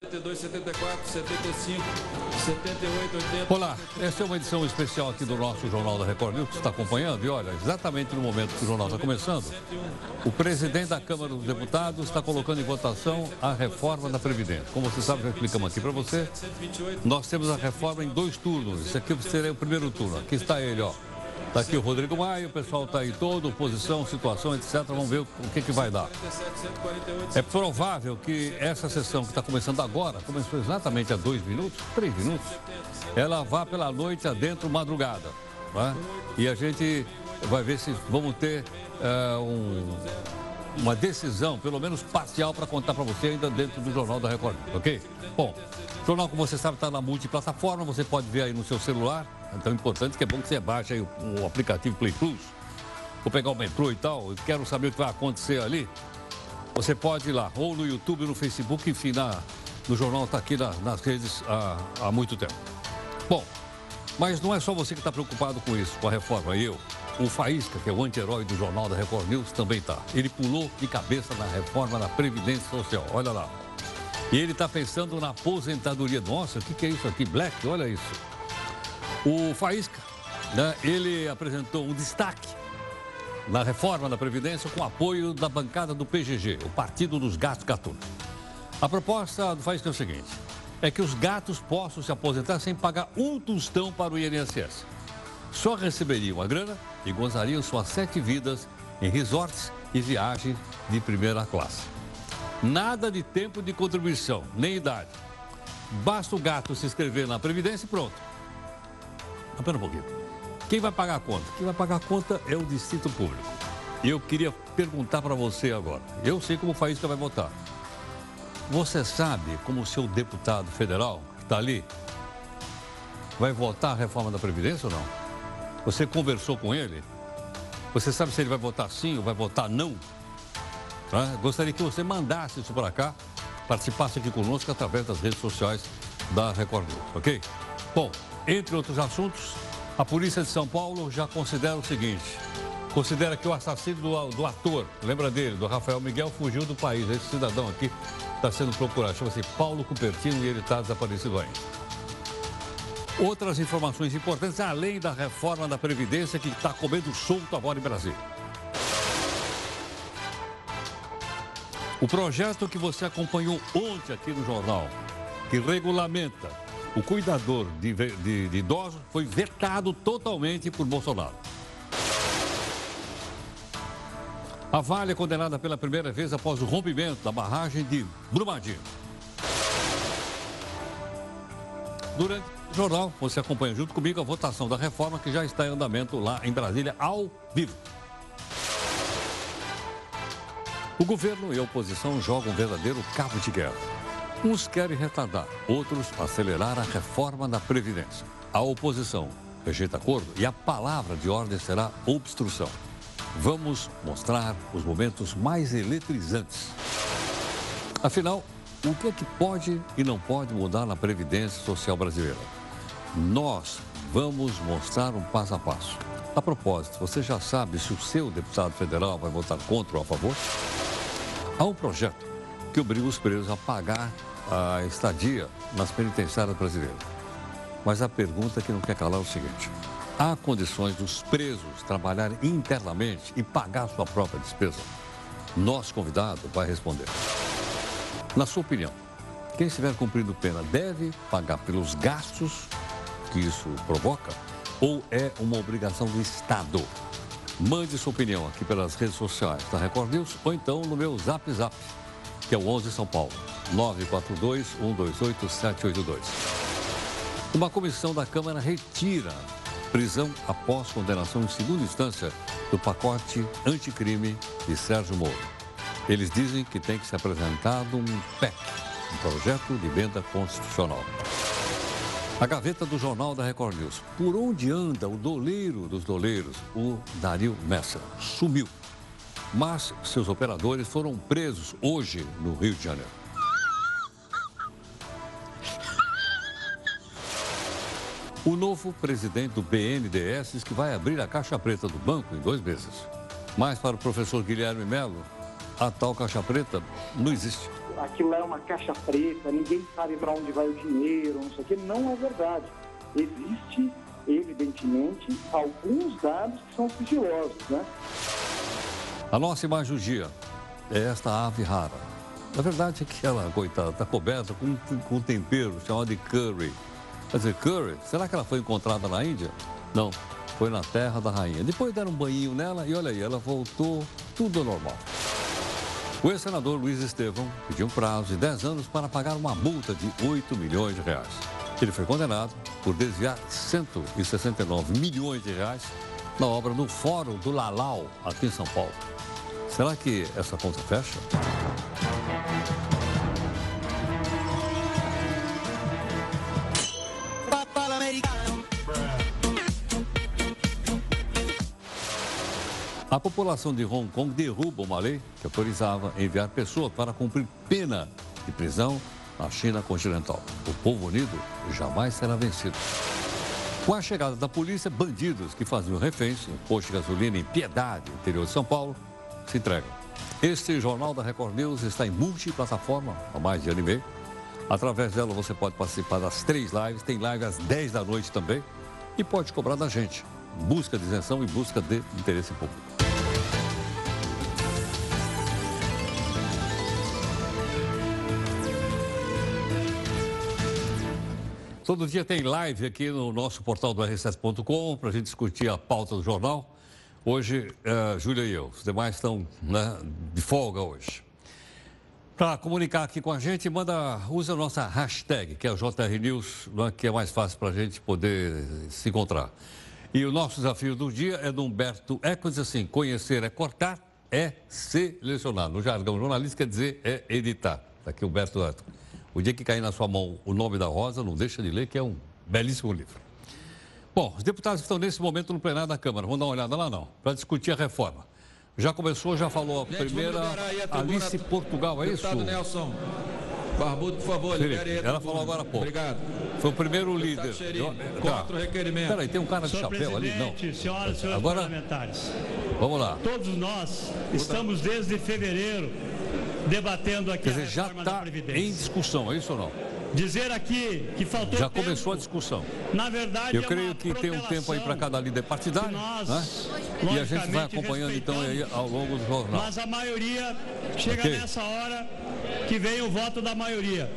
72, 74, 75, 78, 80. Olá, essa é uma edição especial aqui do nosso Jornal da Record News que está acompanhando. E olha, exatamente no momento que o jornal está começando, o presidente da Câmara dos Deputados está colocando em votação a reforma da Previdência. Como você sabe, já explicamos aqui para você, nós temos a reforma em dois turnos. Esse aqui seria o primeiro turno. Aqui está ele, ó. Está aqui o Rodrigo Maia, o pessoal está aí todo, oposição, situação, etc. Vamos ver o que, que vai dar. É provável que essa sessão que está começando agora, começou exatamente há dois minutos, três minutos, ela vá pela noite adentro madrugada. Né? E a gente vai ver se vamos ter uh, um, uma decisão, pelo menos parcial, para contar para você ainda dentro do Jornal da Record, ok? Bom, jornal, como você sabe, está na multiplataforma, você pode ver aí no seu celular é tão importante que é bom que você baixe aí o, o aplicativo Play Plus. Vou pegar o metrô e tal, eu quero saber o que vai acontecer ali. Você pode ir lá, ou no YouTube, no Facebook, enfim, na, no jornal está aqui na, nas redes há, há muito tempo. Bom, mas não é só você que está preocupado com isso, com a reforma, eu. O Faísca, que é o anti-herói do jornal da Record News, também está. Ele pulou de cabeça na reforma da Previdência Social. Olha lá. E ele está pensando na aposentadoria. Nossa, o que, que é isso aqui? Black, olha isso. O Faísca, né, ele apresentou um destaque na reforma da Previdência com apoio da bancada do PGG, o Partido dos Gatos Gatunos. A proposta do Faísca é o seguinte, é que os gatos possam se aposentar sem pagar um tostão para o INSS. Só receberiam a grana e gozariam suas sete vidas em resorts e viagens de primeira classe. Nada de tempo de contribuição, nem idade. Basta o gato se inscrever na Previdência e pronto. Espera um pouquinho. Quem vai pagar a conta? Quem vai pagar a conta é o Distrito Público. Eu queria perguntar para você agora. Eu sei como o Faísca vai votar. Você sabe como o seu deputado federal, que está ali, vai votar a reforma da Previdência ou não? Você conversou com ele? Você sabe se ele vai votar sim ou vai votar não? Tá? Gostaria que você mandasse isso para cá, participasse aqui conosco através das redes sociais da Record News, ok? Bom, entre outros assuntos, a polícia de São Paulo já considera o seguinte: considera que o assassino do, do ator, lembra dele, do Rafael Miguel, fugiu do país. Esse cidadão aqui está sendo procurado, chama-se Paulo Cupertino e ele está desaparecido ainda. Outras informações importantes, além da reforma da Previdência que está comendo solto agora em Brasília. O projeto que você acompanhou ontem aqui no jornal, que regulamenta o cuidador de, de, de idosos foi vetado totalmente por Bolsonaro. A Vale é condenada pela primeira vez após o rompimento da barragem de Brumadinho. Durante o jornal, você acompanha junto comigo a votação da reforma que já está em andamento lá em Brasília, ao vivo. O governo e a oposição jogam um verdadeiro cabo de guerra. Uns querem retardar, outros acelerar a reforma da Previdência. A oposição rejeita acordo e a palavra de ordem será obstrução. Vamos mostrar os momentos mais eletrizantes. Afinal, o que é que pode e não pode mudar na Previdência Social brasileira? Nós vamos mostrar um passo a passo. A propósito, você já sabe se o seu deputado federal vai votar contra ou a favor? Há um projeto que obriga os presos a pagar a estadia nas penitenciárias brasileiras. Mas a pergunta que não quer calar é o seguinte: há condições dos presos trabalharem internamente e pagar sua própria despesa? Nosso convidado vai responder. Na sua opinião, quem estiver cumprindo pena deve pagar pelos gastos que isso provoca ou é uma obrigação do Estado? Mande sua opinião aqui pelas redes sociais da Record News ou então no meu Zap Zap, que é o 11 São Paulo. 942-128-782. Uma comissão da Câmara retira prisão após condenação em segunda instância do pacote anticrime de Sérgio Moro. Eles dizem que tem que ser apresentado um PEC, um projeto de venda constitucional. A gaveta do Jornal da Record News. Por onde anda o doleiro dos doleiros, o Dario Messa? Sumiu. Mas seus operadores foram presos hoje no Rio de Janeiro. O novo presidente do BNDES diz que vai abrir a caixa preta do banco em dois meses. Mas para o professor Guilherme Melo, a tal caixa preta não existe. Aquilo é uma caixa preta, ninguém sabe para onde vai o dinheiro, não sei o quê. Não é verdade. Existe, evidentemente, alguns dados que são sigilosos, né? A nossa imagem do dia é esta ave rara. Na verdade é que ela, coitada, está coberta com, com um tempero chamado de curry. Quer dizer, curry, será que ela foi encontrada na Índia? Não, foi na terra da rainha. Depois deram um banho nela e olha aí, ela voltou tudo normal. O ex-senador Luiz Estevão pediu um prazo de 10 anos para pagar uma multa de 8 milhões de reais. Ele foi condenado por desviar 169 milhões de reais na obra no Fórum do Lalau, aqui em São Paulo. Será que essa conta fecha? A população de Hong Kong derruba uma lei que autorizava enviar pessoas para cumprir pena de prisão na China continental. O povo unido jamais será vencido. Com a chegada da polícia, bandidos que faziam reféns em posto de gasolina em Piedade, interior de São Paulo, se entregam. Este Jornal da Record News está em multiplataforma há mais de ano e meio. Através dela você pode participar das três lives, tem live às 10 da noite também e pode cobrar da gente. Busca de isenção e busca de interesse público. Todo dia tem live aqui no nosso portal do R7.com para a gente discutir a pauta do jornal. Hoje, uh, Júlia e eu, os demais estão né, de folga hoje. Para comunicar aqui com a gente, manda, usa a nossa hashtag, que é o JR News, né, que é mais fácil para a gente poder se encontrar. E o nosso desafio do dia é do Humberto Eco, diz assim, conhecer é cortar, é selecionar. No jargão jornalista quer dizer é editar. Está aqui o Humberto Eco. O dia que cair na sua mão o nome da Rosa, não deixa de ler, que é um belíssimo livro. Bom, os deputados estão nesse momento no plenário da Câmara. Vamos dar uma olhada lá, não, para discutir a reforma. Já começou, já falou a Gente, primeira. A Alice Portugal, é Deputado isso? Nelson. Barbudo, por favor, Felipe, ela falou agora há pouco. Obrigado. Foi o primeiro líder. Eu, tá. Contra o requerimento. Peraí, tem um cara de Senhor chapéu ali? Não. Senhoras e senhores agora, parlamentares. Vamos lá. Todos nós estamos desde fevereiro debatendo aqui Quer dizer, já está em discussão, é isso ou não? Dizer aqui que faltou Já tempo, começou a discussão. Na verdade, Eu é creio que tem um tempo aí para cada líder partidário. nós, né? E a gente vai acompanhando então aí ao longo do jornal. Mas a maioria chega Ok. nessa hora que vem o voto da maioria.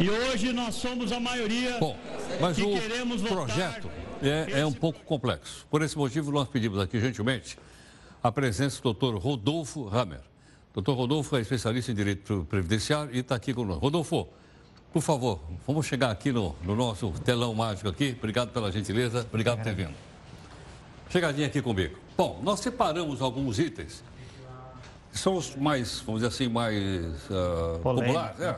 E hoje nós somos a maioria Bom, mas que o queremos votar projeto é, é um pouco complexo. Por esse motivo, nós pedimos aqui, gentilmente, a presença do doutor Rodolfo Hammer. Doutor Rodolfo é especialista em direito previdenciário e está aqui conosco. Rodolfo, por favor, vamos chegar aqui no, no nosso telão mágico aqui. Obrigado pela gentileza, obrigado por ter vindo. Chegadinha aqui comigo. Bom, nós separamos alguns itens que são os mais, vamos dizer assim, mais Polêmicos, populares. É.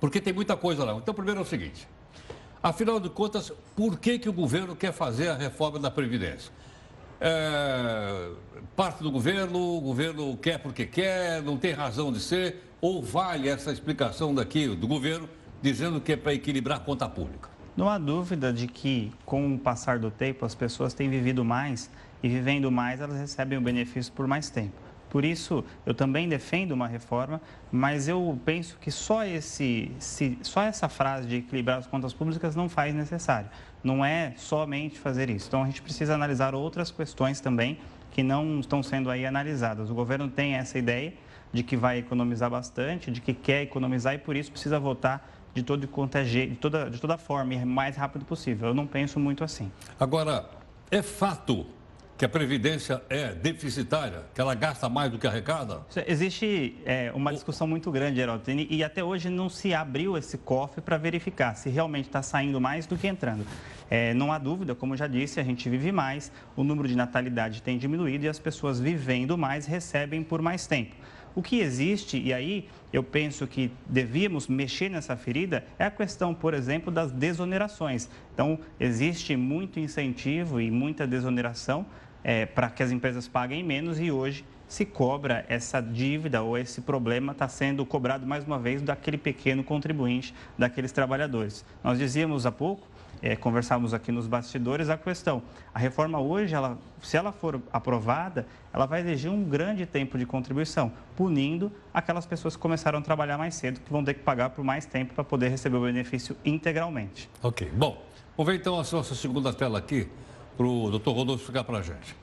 Porque tem muita coisa lá. Então, primeiro é o seguinte. Afinal de contas, por que, que o governo quer fazer a reforma da Previdência? É, parte do governo, o governo quer porque quer, não tem razão de ser, ou vale essa explicação daqui do governo dizendo que é para equilibrar a conta pública? Não há dúvida de que, com o passar do tempo, as pessoas têm vivido mais e, vivendo mais, elas recebem o benefício por mais tempo. Por isso, eu também defendo uma reforma, mas eu penso que só, esse, se, só essa frase de equilibrar as contas públicas não faz necessário. Não é somente fazer isso. Então, a gente precisa analisar outras questões também que não estão sendo aí analisadas. O governo tem essa ideia de que vai economizar bastante, de que quer economizar e, por isso, precisa votar de, todo, quanto é de, toda, de toda forma e o mais rápido possível. Eu não penso muito assim. Agora, é fato que a Previdência é deficitária, que ela gasta mais do que arrecada? Existe é, uma discussão muito grande, Geraldo, e até hoje não se abriu esse cofre para verificar se realmente está saindo mais do que entrando. É, não há dúvida, como já disse, a gente vive mais, o número de natalidade tem diminuído e as pessoas vivendo mais recebem por mais tempo. O que existe, e aí eu penso que devíamos mexer nessa ferida, é a questão, por exemplo, das desonerações. Então, existe muito incentivo e muita desoneração é, para que as empresas paguem menos e hoje se cobra essa dívida ou esse problema está sendo cobrado mais uma vez daquele pequeno contribuinte, daqueles trabalhadores. Nós dizíamos há pouco é, aqui nos bastidores a questão. A reforma hoje, ela, se ela for aprovada, ela vai exigir um grande tempo de contribuição, punindo aquelas pessoas que começaram a trabalhar mais cedo, que vão ter que pagar por mais tempo para poder receber o benefício integralmente. Ok. Bom, vamos ver então a nossa segunda tela aqui, para o doutor Rodolfo explicar para a gente.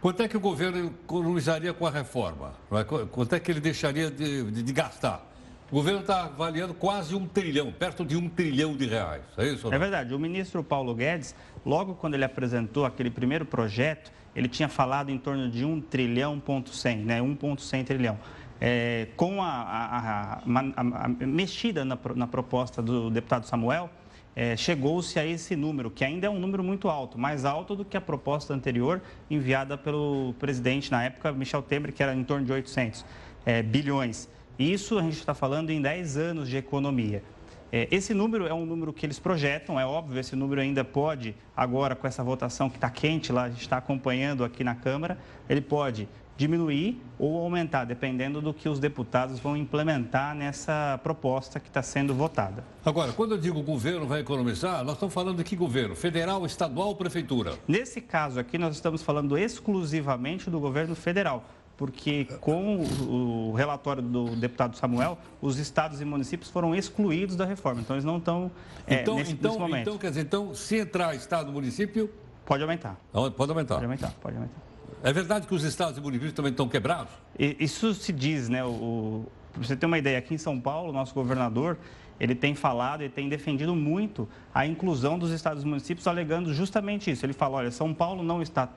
Quanto é que o governo economizaria com a reforma? É? Quanto é que ele deixaria de, de, de gastar? O governo está avaliando quase um trilhão, perto de um trilhão de reais. É isso? É verdade. O ministro Paulo Guedes, logo quando ele apresentou aquele primeiro projeto, ele tinha falado em torno de um trilhão ponto cem, né? 1,1 trilhão. É, com a, a, a, a, mexida na, na, proposta do deputado Samuel, é, chegou-se a esse número, que ainda é um número muito alto, mais alto do que a proposta anterior enviada pelo presidente na época, Michel Temer, que era em torno de 800 é, bilhões. Isso a gente está falando em 10 anos de economia. É, esse número é um número que eles projetam, é óbvio, esse número ainda pode, agora com essa votação que está quente lá, a gente está acompanhando aqui na Câmara, ele pode diminuir ou aumentar, dependendo do que os deputados vão implementar nessa proposta que está sendo votada. Agora, quando eu digo governo vai economizar, nós estamos falando de que governo? Federal, estadual ou prefeitura? Nesse caso aqui, nós estamos falando exclusivamente do governo federal porque com o relatório do deputado Samuel, os estados e municípios foram excluídos da reforma. Então, eles não estão é, então, nesse, então, nesse momento. Então, quer dizer, então, se entrar estado e município... Pode aumentar. Pode aumentar. Pode aumentar, pode aumentar. É verdade que os estados e municípios também estão quebrados? Isso se diz, né? O, para você ter uma ideia, aqui em São Paulo, nosso governador, ele tem falado e tem defendido muito a inclusão dos estados e municípios, alegando justamente isso. Ele fala, olha, São Paulo não está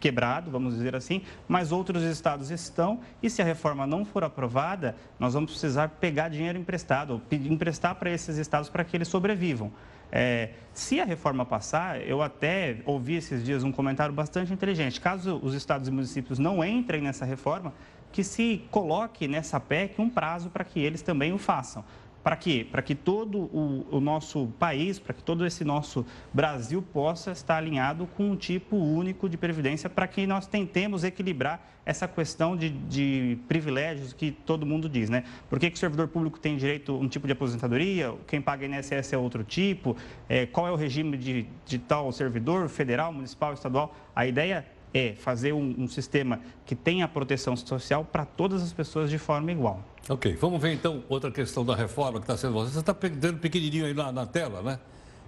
quebrado, vamos dizer assim, mas outros estados estão e se a reforma não for aprovada, nós vamos precisar pegar dinheiro emprestado, emprestar para esses estados para que eles sobrevivam. É, se a reforma passar, eu até ouvi esses dias um comentário bastante inteligente. Caso os estados e municípios não entrem nessa reforma, que se coloque nessa PEC um prazo para que eles também o façam. Para quê? Para que todo o, o nosso país, para que todo esse nosso Brasil possa estar alinhado com um tipo único de previdência, para que nós tentemos equilibrar essa questão de, de, privilégios que todo mundo diz, né? Por que, que o servidor público tem direito a um tipo de aposentadoria, quem paga INSS é outro tipo, é, qual é o regime de, de tal servidor, federal, municipal, estadual? A ideia é fazer um, um sistema que tenha proteção social para todas as pessoas de forma igual. Ok, vamos ver então outra questão da reforma que está sendo. Você está dando pequenininho aí na, na, tela, né?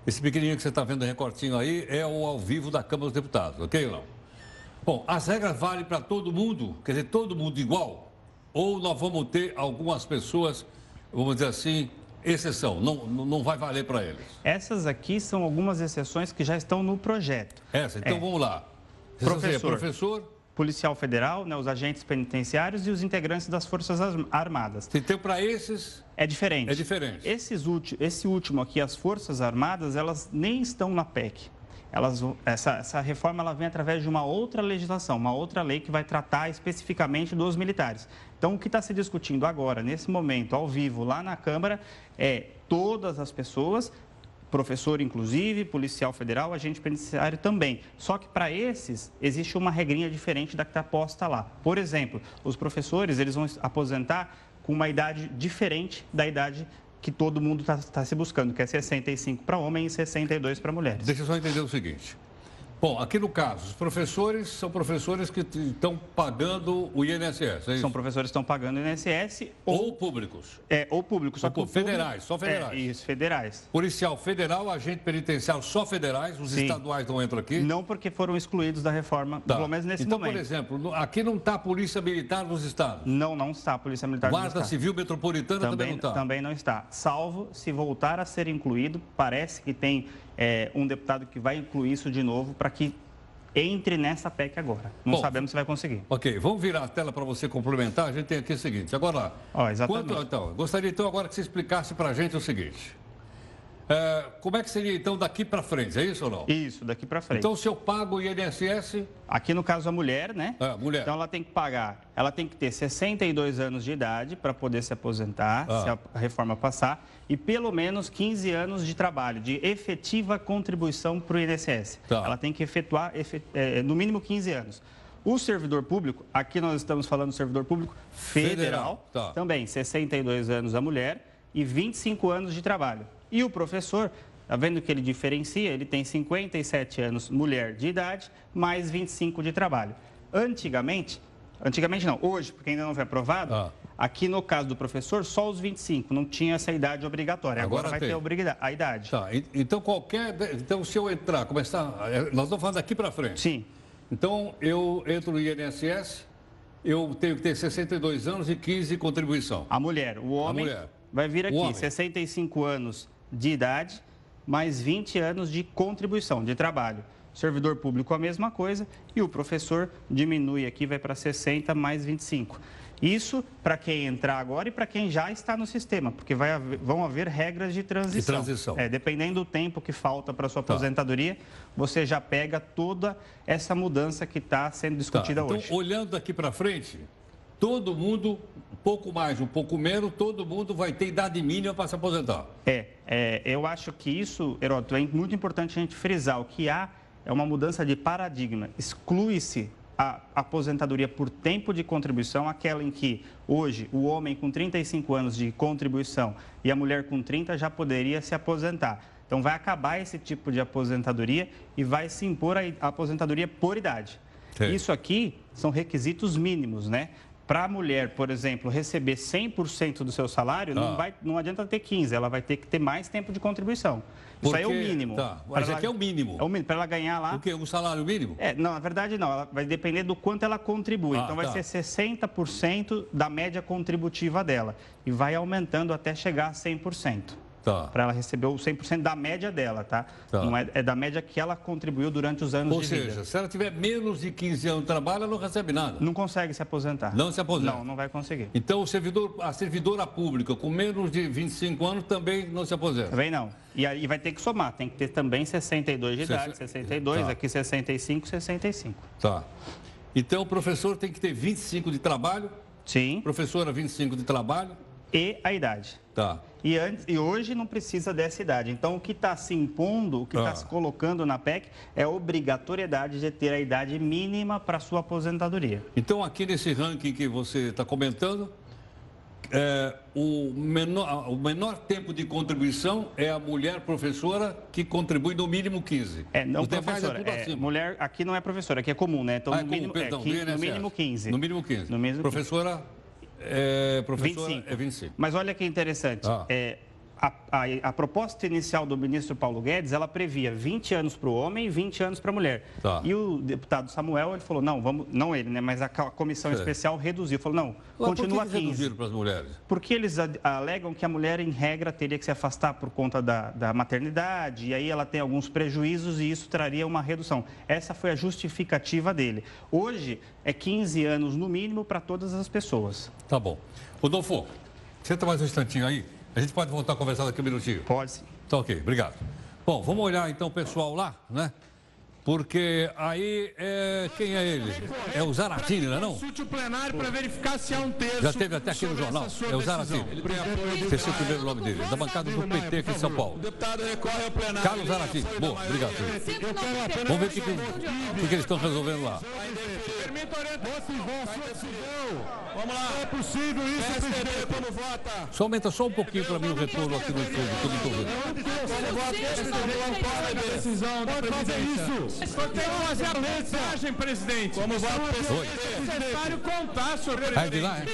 Esse pequenininho que você está vendo recortinho aí é o ao vivo da Câmara dos Deputados, ok ou não? Bom, as regras valem para todo mundo, quer dizer, todo mundo igual? Ou nós vamos ter algumas pessoas, vamos dizer assim, exceção, não, não vai valer para eles? Essas aqui são algumas exceções que já estão no projeto. Essa, então é. vamos lá. Professor, professor, policial federal, né, os agentes penitenciários e os integrantes das Forças Armadas. Então, para esses... É diferente. É diferente. Esses, esse último aqui, as Forças Armadas, elas nem estão na PEC. Elas, essa, essa reforma ela vem através de uma outra legislação, uma outra lei que vai tratar especificamente dos militares. Então, o que está se discutindo agora, nesse momento, ao vivo, lá na Câmara, é todas as pessoas professor inclusive, policial federal, agente penitenciário também. Só que para esses existe uma regrinha diferente da que está posta lá. Por exemplo, os professores eles vão aposentar com uma idade diferente da idade que todo mundo está tá se buscando, que é 65 para homem e 62 para mulheres. Deixa eu só entender o seguinte. Bom, aqui no caso, os professores são professores que estão pagando o INSS, é São professores que estão pagando o INSS ou, ou públicos. É, ou públicos, só ou federais, só federais. É, isso, federais. Policial federal, agente penitenciário só federais, os Sim. estaduais não entram aqui? Não, porque foram excluídos da reforma, tá. pelo menos nesse então, momento. Então, por exemplo, aqui não está a Polícia Militar nos estados? Não, não está a Polícia Militar Guarda nos Guarda Civil Metropolitana também, também não está? Também não está, salvo se voltar a ser incluído, parece que tem é, um deputado que vai incluir isso de novo para que entre nessa PEC agora. Não Bom, sabemos se vai conseguir. Ok, vamos virar a tela para você complementar. A gente tem aqui o seguinte. Agora lá. Exatamente. Quanto, então, gostaria então agora que você explicasse para a gente o seguinte. É, como é que seria então daqui para frente, é isso ou não? Isso, daqui para frente. Então, se eu pago o INSS... Aqui no caso a mulher, né? É, mulher. Então, ela tem que pagar, ela tem que ter 62 anos de idade para poder se aposentar, ah. se a reforma passar, e pelo menos 15 anos de trabalho, de efetiva contribuição para o INSS. Tá. Ela tem que efetuar, efet... é, no mínimo 15 anos. O servidor público, aqui nós estamos falando do servidor público federal, Federal, tá. também 62 anos a mulher e 25 anos de trabalho. E o professor, está vendo que ele diferencia? Ele tem 57 anos mulher de idade, mais 25 de trabalho. Antigamente, antigamente não, hoje, porque ainda não foi aprovado, Ah. aqui no caso do professor, só os 25, não tinha essa idade obrigatória. Agora, Agora vai tem. ter a idade. Tá, então qualquer. Então, se eu entrar, começar. é, Nós estamos falando daqui para frente. Sim, Então, eu entro no INSS, eu tenho que ter 62 anos e 15 de contribuição. a mulher, o homem mulher. vai vir aqui, homem. 65 anos de idade, mais 20 anos de contribuição, de trabalho. Servidor público a mesma coisa e o professor diminui aqui, vai para 60 mais 25. Isso para quem entrar agora e para quem já está no sistema, porque vai haver- vão haver regras de transição. transição. É, dependendo do tempo que falta para sua aposentadoria, você já pega toda essa mudança que está sendo Tá, discutida então, hoje. olhando daqui para frente, todo mundo, um pouco mais, um pouco menos, todo mundo vai ter idade mínima para se aposentar. É, é, eu acho que isso, Heródoto, é muito importante a gente frisar. O que há é uma mudança de paradigma. Exclui-se a aposentadoria por tempo de contribuição, aquela em que hoje o homem com 35 anos de contribuição e a mulher com 30 já poderia se aposentar. Então vai acabar esse tipo de aposentadoria e vai se impor a aposentadoria por idade. Sim. Isso aqui são requisitos mínimos, né? Para a mulher, por exemplo, receber 100% do seu salário, Ah. não, vai, não adianta ter 15, ela vai ter que ter mais tempo de contribuição. Isso aí é o Porque- mínimo. tá, mas ela- aqui é o mínimo. É o mínimo, para ela ganhar lá. O quê? Um salário mínimo? É, não, na verdade não, ela vai depender do quanto ela contribui. Ah, então vai tá. ser 60% da média contributiva dela e vai aumentando até chegar a 100%. Tá. Para ela receber o 100% da média dela, tá? Tá. Não é, é da média que ela contribuiu durante os anos Ou de seja, vida. se ela tiver menos de 15 anos de trabalho, ela não recebe nada. Não consegue se aposentar. Não se aposenta. Não, não vai conseguir. Então, o servidor, a servidora pública com menos de 25 anos também não se aposenta. Também não. E aí vai ter que somar, tem que ter também 62 de idade, Sesse- 62, Tá. aqui 65, 65. Tá. Então, o professor tem que ter 25 de trabalho, Sim, professora 25 de trabalho. e a idade. Tá. E, antes, e hoje não precisa dessa idade. Então, o que está se impondo, o que está Ah. se colocando na PEC é a obrigatoriedade de ter a idade mínima para sua aposentadoria. Então, aqui nesse ranking que você está comentando, é, o, menor, o menor tempo de contribuição é a mulher professora que contribui no mínimo 15. É, não Os demais professora, é é, mulher aqui não é professora, aqui é comum, né? Então, Ah, é no, comum, mínimo, perdão, é, do 15, no mínimo 15. No mínimo 15. No mínimo 15. professora, é, professora 25. é 25. Mas olha que interessante. Ah. É, a, a- a proposta inicial do ministro Paulo Guedes, ela previa 20 anos para o homem e 20 anos para a mulher. Tá. E o deputado Samuel, ele falou, não, vamos, não ele, né, mas a comissão É. especial reduziu. Falou, não, Mas continua por que eles 15. reduziram para as mulheres? Porque eles alegam que a mulher, em regra, teria que se afastar por conta da, da maternidade, e aí ela tem alguns prejuízos e isso traria uma redução. Essa foi a justificativa dele. Hoje, é 15 anos no mínimo para todas as pessoas. Tá bom. Rodolfo, senta mais um instantinho aí. A gente pode voltar a conversar daqui um minutinho. Pode sim. Tá ok, obrigado. Bom, vamos olhar então o pessoal lá, né? Porque aí, é... quem é ele? É o Zaratini, não é não? Consulte o plenário para verificar se há um terço. Já teve até aqui no jornal. É o. Zaratini. Esse é o primeiro nome dele, da bancada do PT aqui em São Paulo. O deputado recorre ao plenário. Carlos Zaratini. Boa, obrigado. Vamos ver o que que eles estão resolvendo lá. Permita orientar. sua decisão. Vamos lá. É possível isso, presidente. Como vota? Só aumenta só um pouquinho para mim o retorno aqui no estúdio, que eu não estou vendo. Decisão da presidência. Só tem que fazer a mensagem, presidente. Como vota? Oi. É necessário contar, senhor presidente. de lá, é?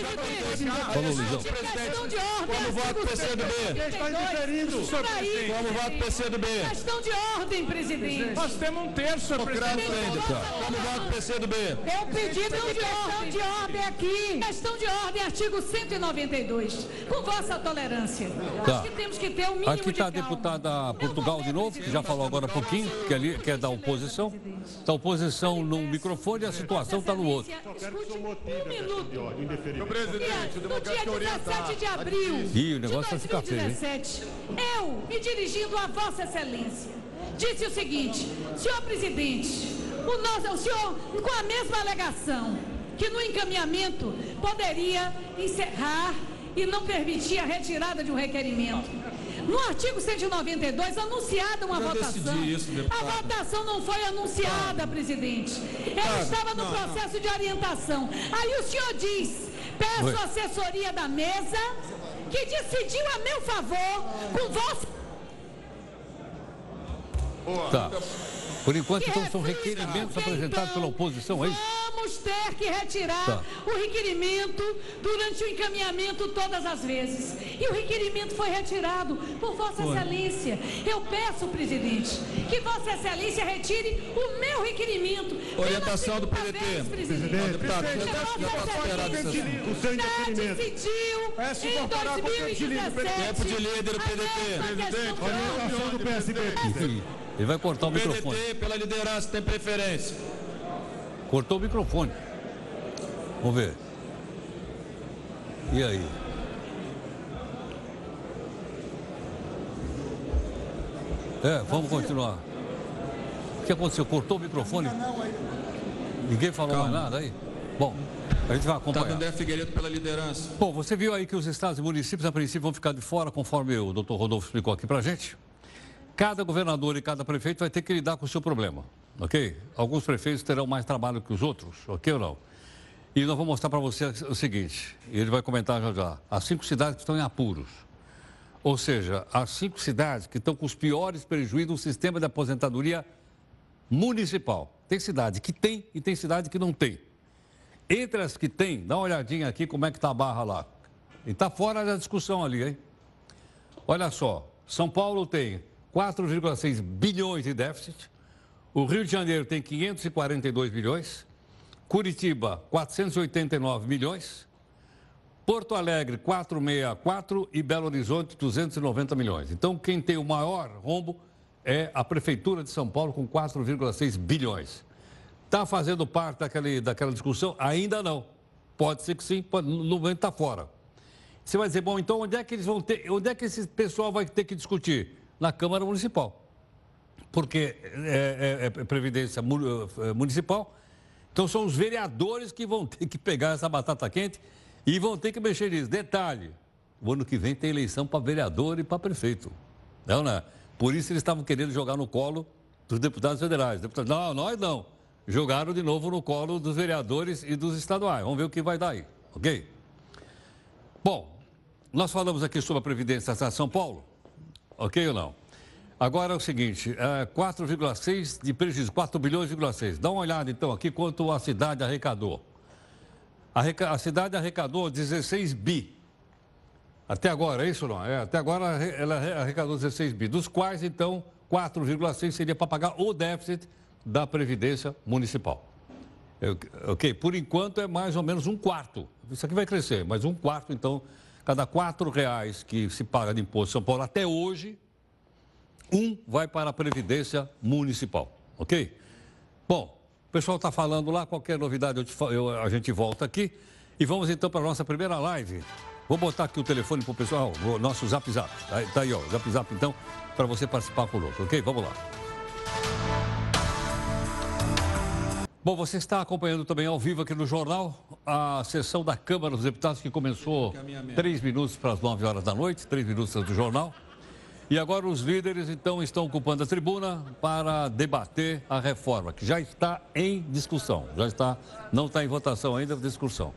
Falou, Luizão. Questão ordem. Como voto PCdoB? Está diferindo. Senhor presidente. Como voto PCdoB? Questão de ordem, presidente. Nós temos um terço, senhor presidente. Como voto PCdoB? É o pedido de questão de ordem aqui. Questão de ordem, artigo 192. Com vossa tolerância. Tá. Acho que temos que ter um mínimo Aqui de está a deputada Portugal de novo, que já falou agora há pouquinho, que, ali, que é da oposição. Da oposição num microfone e a situação está no outro. Escute um minuto. Presidente, No dia 17 de abril Ih, o negócio vai de ficar feio, hein? 2017, eu, me dirigindo a Vossa Excelência, disse o seguinte: senhor presidente, o, nosso, o senhor, com a mesma alegação, que no encaminhamento poderia encerrar e não permitir a retirada de um requerimento. No artigo 192, anunciada uma Já votação. decidi isso, deputado. a votação não foi anunciada, presidente. Ela estava no processo de orientação. Aí o senhor diz: peço Oi. assessoria da mesa, que decidiu a meu favor, com vossa. Tá. Por enquanto, então, são requerimentos que, apresentados pela oposição, é isso? Vamos ter que retirar Tá. o requerimento durante o encaminhamento todas as vezes. E o requerimento foi retirado por Vossa Excelência. Eu peço, presidente, que Vossa Excelência retire o meu requerimento. Orientação do PDT. vez, presidente. Não, deputado, tá-. O seu já indeferimento. decidiu Peço em incorporar com o cantilho do 2017 Tempo de líder, o a PDT. questão Orientação do PSB. Ele vai cortar o microfone. PDT, pela liderança, tem preferência. Cortou o microfone. Vamos ver. E aí? É, vamos continuar. O que aconteceu? Cortou o microfone? Ninguém falou mais nada aí? Bom, a gente vai Tá acompanhar. André Figueiredo pela liderança. Bom, você viu aí que os estados e municípios, a princípio, vão ficar de fora, conforme o doutor Rodolfo explicou aqui pra gente. Cada governador e cada prefeito vai ter que lidar com o seu problema, ok? Alguns prefeitos terão mais trabalho que os outros, ok ou não? E nós vamos mostrar para você o seguinte, ele vai comentar já já. As cinco cidades que estão em apuros. Ou seja, as cinco cidades que estão com os piores prejuízos no sistema de aposentadoria municipal. Tem cidade que tem e tem cidade que não tem. Entre as que tem, dá uma olhadinha aqui como é que está a barra lá. E está fora da discussão ali, hein? Olha só, São Paulo tem 4,6 bilhões de déficit, o Rio de Janeiro tem 542 bilhões, Curitiba 489 milhões, Porto Alegre 464 e Belo Horizonte 290 milhões. Então quem tem o maior rombo é a Prefeitura de São Paulo com 4,6 bilhões. Está fazendo parte daquele, daquela discussão? Ainda não. Pode ser que sim, pode, no momento está fora. Você vai dizer, bom, então onde é que eles vão ter, onde é que esse pessoal vai ter que discutir? Na Câmara Municipal. Porque é, é- é Previdência mu- é, Municipal, então são os vereadores que vão ter que pegar essa batata quente e vão ter que mexer nisso. Detalhe, o ano que vem tem eleição para vereador e para prefeito. Não, não é? Por isso eles estavam querendo jogar no colo dos deputados federais. Deputados, não, nós não. Jogaram de novo no colo dos vereadores e dos estaduais. Vamos ver o que vai dar aí, ok? Bom, nós falamos aqui sobre a Previdência de São Paulo, ok ou não? Agora é o seguinte, é 4,6 de prejuízo, 4 bilhões,6. Dá uma olhada então aqui quanto a cidade arrecadou. Arreca- A cidade arrecadou 16 bi. Até agora, é isso não? É, até agora ela arre- arrecadou 16 bi, dos quais então 4,6 seria para pagar o déficit da Previdência Municipal. É, Ok, por enquanto é mais ou menos um quarto. Isso aqui vai crescer, mas um quarto, então, cada quatro reais que se paga de imposto em São Paulo até hoje, um vai para a Previdência Municipal, ok? Bom, o pessoal está falando lá, qualquer novidade eu te eu- a gente volta aqui. E vamos então para a nossa primeira live. Vou botar aqui o telefone para o pessoal, o nosso zap zap. Tá, tá aí, ó, zap zap então, para você participar conosco, ok? Vamos lá. Bom, você está acompanhando também ao vivo aqui no jornal a sessão da Câmara dos Deputados que começou três minutos para as nove horas da noite, três minutos do jornal. E agora os líderes então estão ocupando a tribuna para debater a reforma, que já está em discussão, já está, não está em votação ainda, discussão.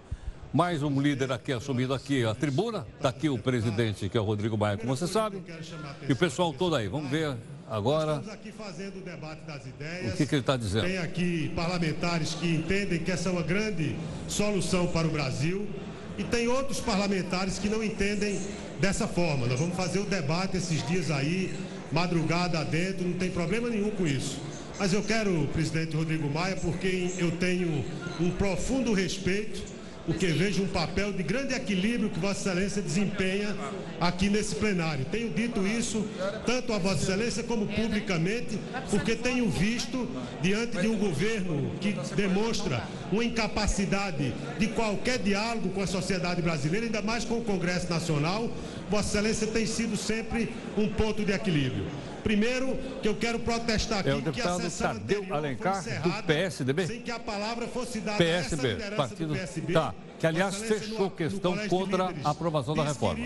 Mais um líder aqui assumindo aqui a tribuna, está aqui o presidente, que é o Rodrigo Maia, como você sabe, e o pessoal todo aí. Vamos ver agora Estamos aqui fazendo o debate das o ideias. que, que ele está dizendo. Tem aqui parlamentares que entendem que essa é uma grande solução para o Brasil e tem outros parlamentares que não entendem dessa forma. Nós vamos fazer o debate esses dias aí, madrugada adentro, não tem problema nenhum com isso. Mas eu quero, presidente Rodrigo Maia, porque eu tenho um profundo respeito porque vejo um papel de grande equilíbrio que Vossa Excelência desempenha aqui nesse plenário. Tenho dito isso tanto a Vossa Excelência como publicamente, porque tenho visto, diante de um governo que demonstra uma incapacidade de qualquer diálogo com a sociedade brasileira, ainda mais com o Congresso Nacional, Vossa Excelência tem sido sempre um ponto de equilíbrio. Primeiro, que eu quero protestar aqui É o que a sessão Tadeu anterior foi Alencar, do encerrada PSDB? sem que a palavra fosse dada a essa PSB, liderança partido. do PSB Tá. Que, aliás, fechou questão contra a aprovação da reforma.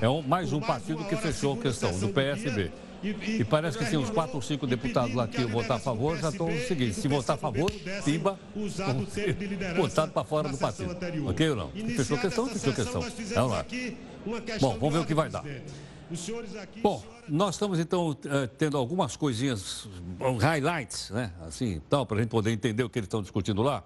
É um- mais um partido que fechou questão, do PSB. e- parece que os terminou quatro ou cinco deputados lá que votar a favor já estão PSB seguindo. e do Se votar a favor, pudessem pimba, usar vão do tempo de ser liderança botados para fora do partido. Ok ou não? Fechou questão, fechou questão. Vamos lá. Bom, vamos ver o que vai dar. Bom, nós estamos então eh, tendo algumas coisinhas, highlights, né? Assim, tal, para a gente poder entender o que eles estão discutindo lá.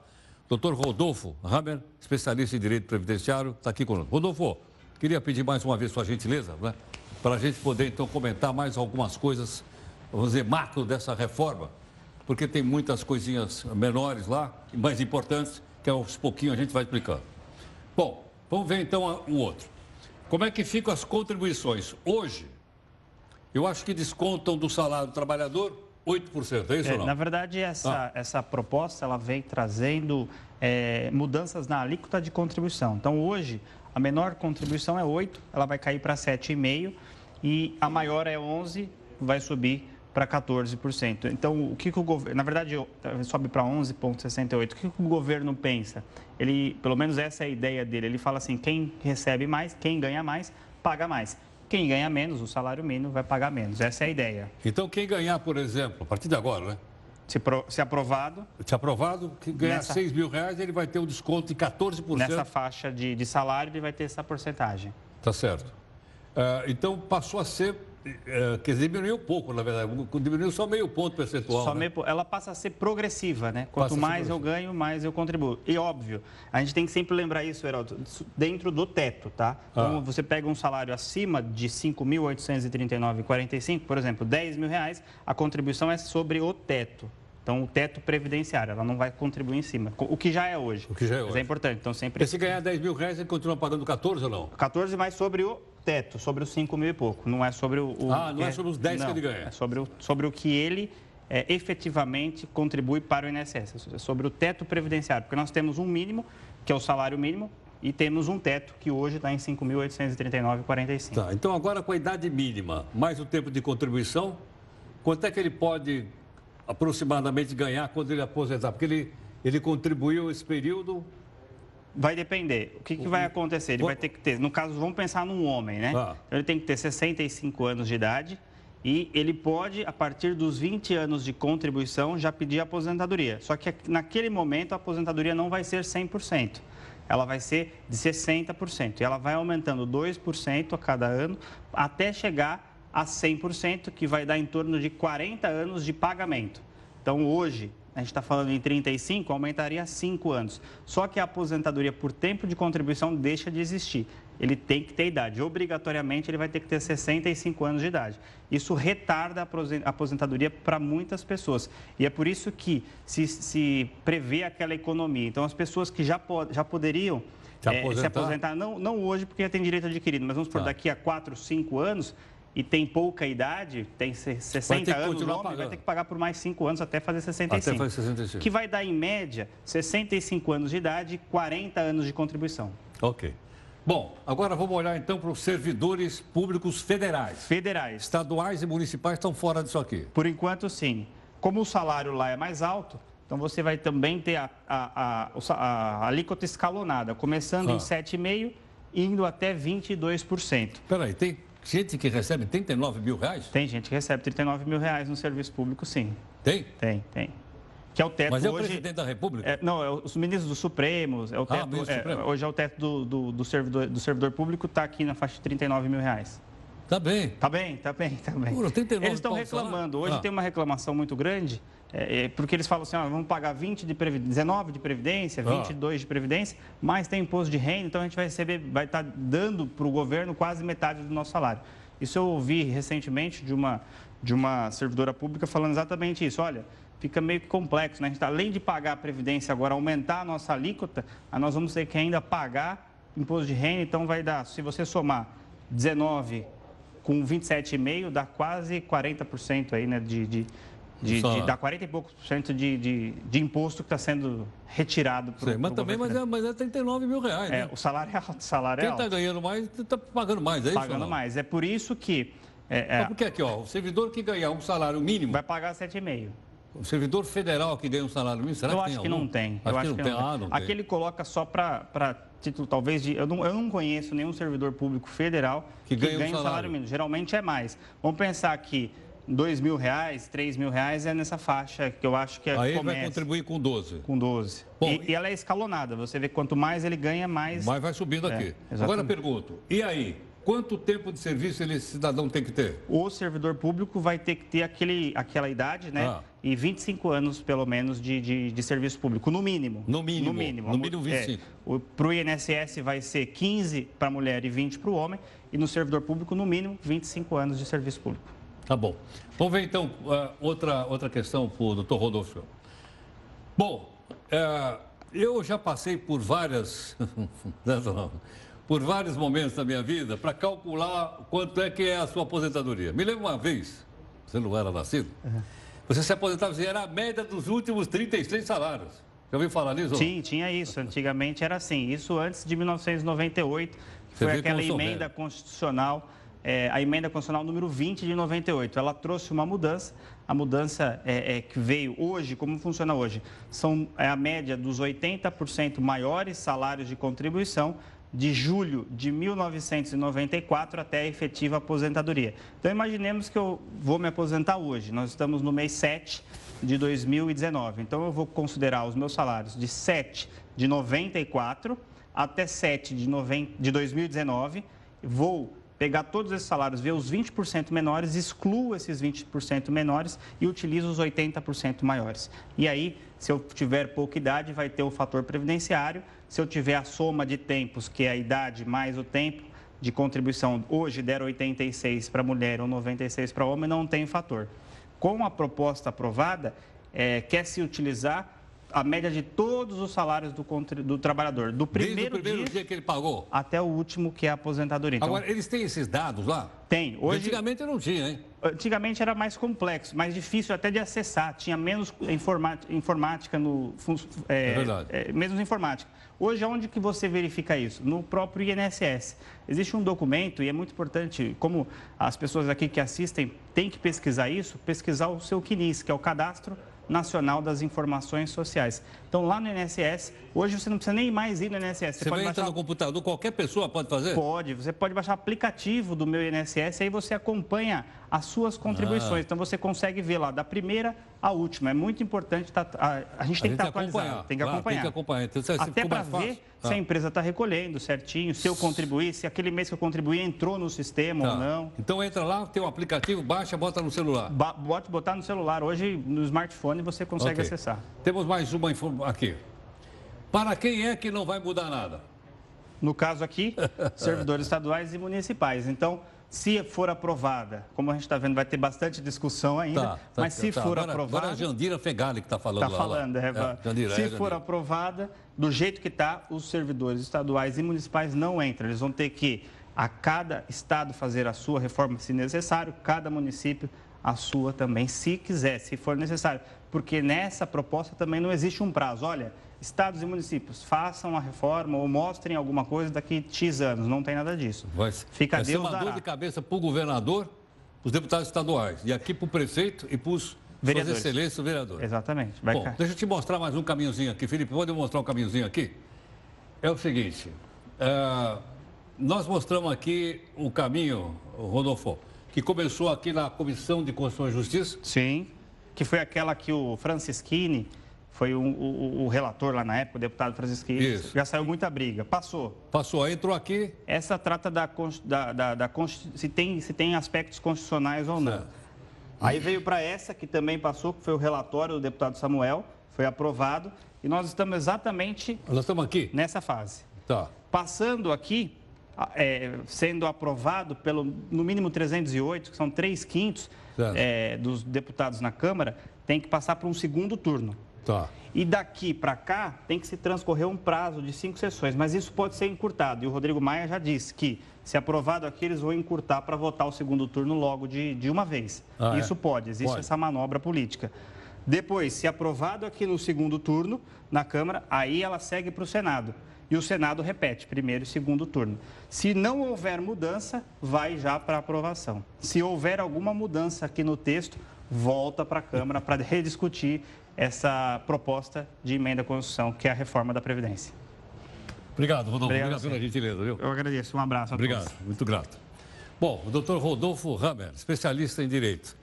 Doutor Rodolfo Hammer, especialista em direito previdenciário, está aqui conosco. Rodolfo, queria pedir mais uma vez sua gentileza, né? Para a gente poder então comentar mais algumas coisas, vamos dizer, macro dessa reforma, porque tem muitas coisinhas menores lá, mais importantes, que aos pouquinhos a gente vai explicando. Bom, vamos ver então um outro. Como é que ficam as contribuições? Hoje, eu acho que descontam do salário do trabalhador 8%, é isso É, ou não? na verdade, essa, essa proposta ela vem trazendo é, mudanças na alíquota de contribuição. Então, hoje, a menor contribuição é 8, ela vai cair para 7,5% e a maior é 11, vai subir para 14%. Então, o que, que o governo... Na verdade, sobe para 11,68%. O que, que o governo pensa? Ele, pelo menos essa é a ideia dele, ele fala assim, quem recebe mais, quem ganha mais, paga mais. Quem ganha menos, o salário mínimo, vai pagar menos. Essa é a ideia. Então, quem ganhar, por exemplo, a partir de agora, né? Se, pro- se aprovado, Se aprovado, quem ganhar Nessa- 6 mil reais, ele vai ter um desconto de 14%. nessa faixa de, de salário, ele vai ter essa porcentagem. Tá certo. Ah, então, passou a ser, eh, quer dizer, diminuiu pouco, na verdade. Diminuiu só meio ponto percentual. Só né? meio ela passa a ser progressiva, né? Passa Quanto a ser mais eu ganho, mais eu contribuo. E óbvio, a gente tem que sempre lembrar isso, Heraldo, dentro do teto, tá? Então, Ah. você pega um salário acima de R$ 5.839,45, por exemplo, 10 mil reais, a contribuição é sobre o teto. Então, o teto previdenciário, ela não vai contribuir em cima, o que já é hoje. O que já é Mas hoje. é importante, então sempre... Porque se ganhar 10 mil reais, ele continua pagando 14 ou não? 14 mais sobre o teto, sobre os 5 mil e pouco. Não é sobre o. o Ah, não é sobre os 10 que não, ele ganha. É sobre o, sobre o que ele é, efetivamente contribui para o INSS. É sobre o teto previdenciário. Porque nós temos um mínimo, que é o salário mínimo, e temos um teto que hoje está em 5.839,45. Tá, então agora com a idade mínima, mais o tempo de contribuição, quanto é que ele pode aproximadamente ganhar quando ele aposentar? Porque ele, ele contribuiu esse período. Vai depender. O que, que vai acontecer? Ele vai ter que ter, no caso, vamos pensar num homem, né? Ah. Então, ele tem que ter 65 anos de idade e ele pode, a partir dos 20 anos de contribuição, já pedir aposentadoria. Só que naquele momento a aposentadoria não vai ser 100%. Ela vai ser de 60%. E ela vai aumentando 2% a cada ano até chegar a 100%, que vai dar em torno de 40 anos de pagamento. Então, hoje, a gente está falando em 35, aumentaria 5 anos. Só que a aposentadoria por tempo de contribuição deixa de existir. Ele tem que ter idade. Obrigatoriamente, ele vai ter que ter 65 anos de idade. Isso retarda a aposen- a aposentadoria para muitas pessoas. E é por isso que se, se prevê aquela economia. Então, as pessoas que já, po- já poderiam Se eh, se aposentar. aposentar, não, não hoje, porque já tem direito adquirido, mas vamos por Tá. daqui a 4, 5 anos e tem pouca idade, tem se- 60 que anos, o homem vai ter que pagar por mais 5 anos até fazer 65. Até fazer 65. Que vai dar, em média, 65 anos de idade e 40 anos de contribuição. Ok. Bom, agora vamos olhar então para os servidores públicos federais. Federais. Estaduais e municipais estão fora disso aqui. Por enquanto, sim. Como o salário lá é mais alto, então você vai também ter a, a, a, a alíquota escalonada, começando Ah. em 7,5% indo até 22%. Peraí, tem gente que recebe 39 mil reais? Tem gente que recebe 39 mil reais no serviço público, sim. Tem? Tem, tem. Que é o teto Mas é o hoje. presidente da República? É, não, é os ministros do Supremo, é o teto, ministro do é, Supremo. hoje é o teto do, do, do servidor, do servidor público, está aqui na faixa de 39 mil reais. Tá bem. Tá bem, tá bem, tá bem. 39 eles estão reclamando. Hoje Ah. tem uma reclamação muito grande, é, é, porque eles falam assim, ó, vamos pagar 20 de previdência, 19 de previdência, Ah. 22 de previdência, mas tem imposto de renda, então a gente vai receber, vai estar dando para o governo quase metade do nosso salário. Isso eu ouvi recentemente de uma, de uma servidora pública falando exatamente isso. Olha, fica meio que complexo, né? A gente, tá- além de pagar a previdência agora, aumentar a nossa alíquota, aí nós vamos ter que ainda pagar imposto de renda, então vai dar, se você somar 19 com 27,5 dá quase 40% aí, né? De, de, de, Só- de- dá 40 e poucos por cento de, de, de imposto que está sendo retirado para mas também mas é, mas é 39 mil reais, é, né? o salário é alto, salário é Quem está ganhando mais está pagando mais, é isso? ou pagando mais. É por isso que é, é, porque aqui, ó, o servidor que ganhar um salário mínimo, vai pagar 7,5. O servidor federal que ganha um salário mínimo, será eu que acho tem que algum? não tem. Acho eu que acho não que tem. Ah, não Aqui tem. ele coloca só para título, talvez, de. Eu não, eu não conheço nenhum servidor público federal Que ganha um ganha um salário. salário mínimo. Geralmente é mais. Vamos pensar que dois mil reais, três mil reais é nessa faixa que eu acho que é Aí ele vai começa contribuir com 12. com 12. Bom, e, e ela é escalonada. Você vê quanto mais ele ganha, mais. Mas vai subindo É, aqui. exatamente. Agora eu pergunto, e aí? Quanto tempo de serviço esse cidadão tem que ter? O servidor público vai ter que ter aquele, aquela idade, né? Ah. E 25 anos, pelo menos, de, de, de serviço público, no mínimo. No mínimo, No mínimo. no mínimo 25. É, para o INSS vai ser 15 para a mulher e 20 para o homem. E no servidor público, no mínimo, 25 anos de serviço público. Tá bom. Vamos ver então ah, outra, outra questão para o doutor Rodolfo. Bom, eh, eu já passei por várias. não, por vários momentos da minha vida para calcular quanto é que é a sua aposentadoria. Me lembro uma vez, você não era nascido, você se aposentava e era a média dos últimos 36 salários. Já ouviu falar nisso? Sim, tinha isso. Antigamente era assim. Isso antes de 1998, que foi aquela emenda velho. constitucional, é, a emenda constitucional número 20 de 98. Ela trouxe uma mudança. A mudança é, é, que veio hoje, como funciona hoje? São é a média dos 80% maiores salários de contribuição de julho de 1994 até a efetiva aposentadoria. Então, imaginemos que eu vou me aposentar hoje. Nós estamos no mês 7 de 2019. Então, eu vou considerar os meus salários de 7 de 94 até 7 de, noven... de 2019. Vou pegar todos esses salários, ver os 20% menores, excluo esses 20% menores e utilizo os 80% maiores. E aí, se eu tiver pouca idade, vai ter o fator previdenciário. Se eu tiver a soma de tempos, que é a idade mais o tempo de contribuição, hoje der 86 para mulher ou 96 para homem, não tem fator. Com a proposta aprovada, é, quer-se utilizar a média de todos os salários do, do trabalhador, do primeiro, primeiro dia, dia, que ele pagou. até o último, que é a aposentadoria. Então, Agora, eles têm esses dados lá? tem. Hoje, Antigamente não tinha, hein? Antigamente era mais complexo, mais difícil até de acessar, tinha menos informática no fun- É verdade. é, menos informática. Hoje, onde que você verifica isso? No próprio INSS. Existe um documento e é muito importante, como as pessoas aqui que assistem têm que pesquisar isso, pesquisar o seu CNIS, que é o Cadastro Nacional das Informações Sociais. Então, lá no INSS, hoje você não precisa nem mais ir no INSS. Você, Você pode vai baixar no computador, qualquer pessoa pode fazer? Pode, você pode baixar aplicativo do meu INSS, aí você acompanha as suas contribuições. Ah. Então você consegue ver lá da primeira à última. É muito importante, tá- a, a gente tem que estar atualizado, acompanhar. tem que acompanhar. Tem que acompanhar. Então, se Até para ver Tá. se a empresa está recolhendo certinho, se eu contribuí, se aquele mês que eu contribuí entrou no sistema Tá. ou não. Então entra lá, tem um aplicativo, baixa, bota no celular. Ba- Bote botar no celular. Hoje, no smartphone, você consegue Ok. acessar. Temos mais uma informação aqui. Para quem é que não vai mudar nada? No caso aqui, servidores estaduais e municipais. Então, se for aprovada, como a gente está vendo, vai ter bastante discussão ainda, mas se tá. for agora, aprovada... Agora é a Jandira Fegali que está falando Está lá. lá. falando, é, É, Jandira, se é, for aprovada, do jeito que está, os servidores estaduais e municipais não entram. Eles vão ter que, a cada estado, fazer a sua reforma se necessário, cada município a sua também, se quiser, se for necessário. Porque nessa proposta também não existe um prazo. Olha, estados e municípios, façam a reforma ou mostrem alguma coisa daqui X anos. Não tem nada disso. Vai, Fica vai ser Deus uma dor dará. de cabeça para o governador, os deputados estaduais, e aqui para o prefeito e para os suas Vereadores. excelências vereadores. Exatamente. Vai Bom, cair. deixa eu te mostrar mais um caminhozinho aqui. Felipe, pode mostrar um caminhozinho aqui? É o seguinte, é, nós mostramos aqui o caminho, Rodolfo, que começou aqui na Comissão de Constituição e Justiça. Sim, que foi aquela que o Francisquini foi o, o- o relator lá na época, o deputado Francisquini. Isso. Já saiu muita briga. Passou. Passou, entrou aqui, Essa trata da, da, da- da se, tem, se tem aspectos constitucionais ou não. Certo. Aí veio para essa, que também passou, que foi o relatório do deputado Samuel, foi aprovado, e nós estamos exatamente nós estamos aqui. nessa fase. Tá. Passando aqui, é, sendo aprovado pelo, no mínimo 308, que são 3 quintos é, dos deputados na Câmara, tem que passar para um segundo turno. Tá. E daqui para cá tem que se transcorrer um prazo de cinco sessões, mas isso pode ser encurtado. E o Rodrigo Maia já disse que, se aprovado aqui, eles vão encurtar para votar o segundo turno logo de, de uma vez. Ah, é? isso pode, existe Pode. essa manobra política. Depois, se aprovado aqui no segundo turno, na Câmara, aí ela segue para o Senado. E o Senado repete, primeiro e segundo turno. Se não houver mudança, vai já para aprovação. Se houver alguma mudança aqui no texto, volta para a Câmara para rediscutir essa proposta de emenda à Constituição, que é a reforma da Previdência. Obrigado, Rodolfo. Obrigado Obrigado, pela gentileza, viu? Eu agradeço. Um abraço a Obrigado, todos. muito grato. Bom, o doutor Rodolfo Hammer, especialista em direito.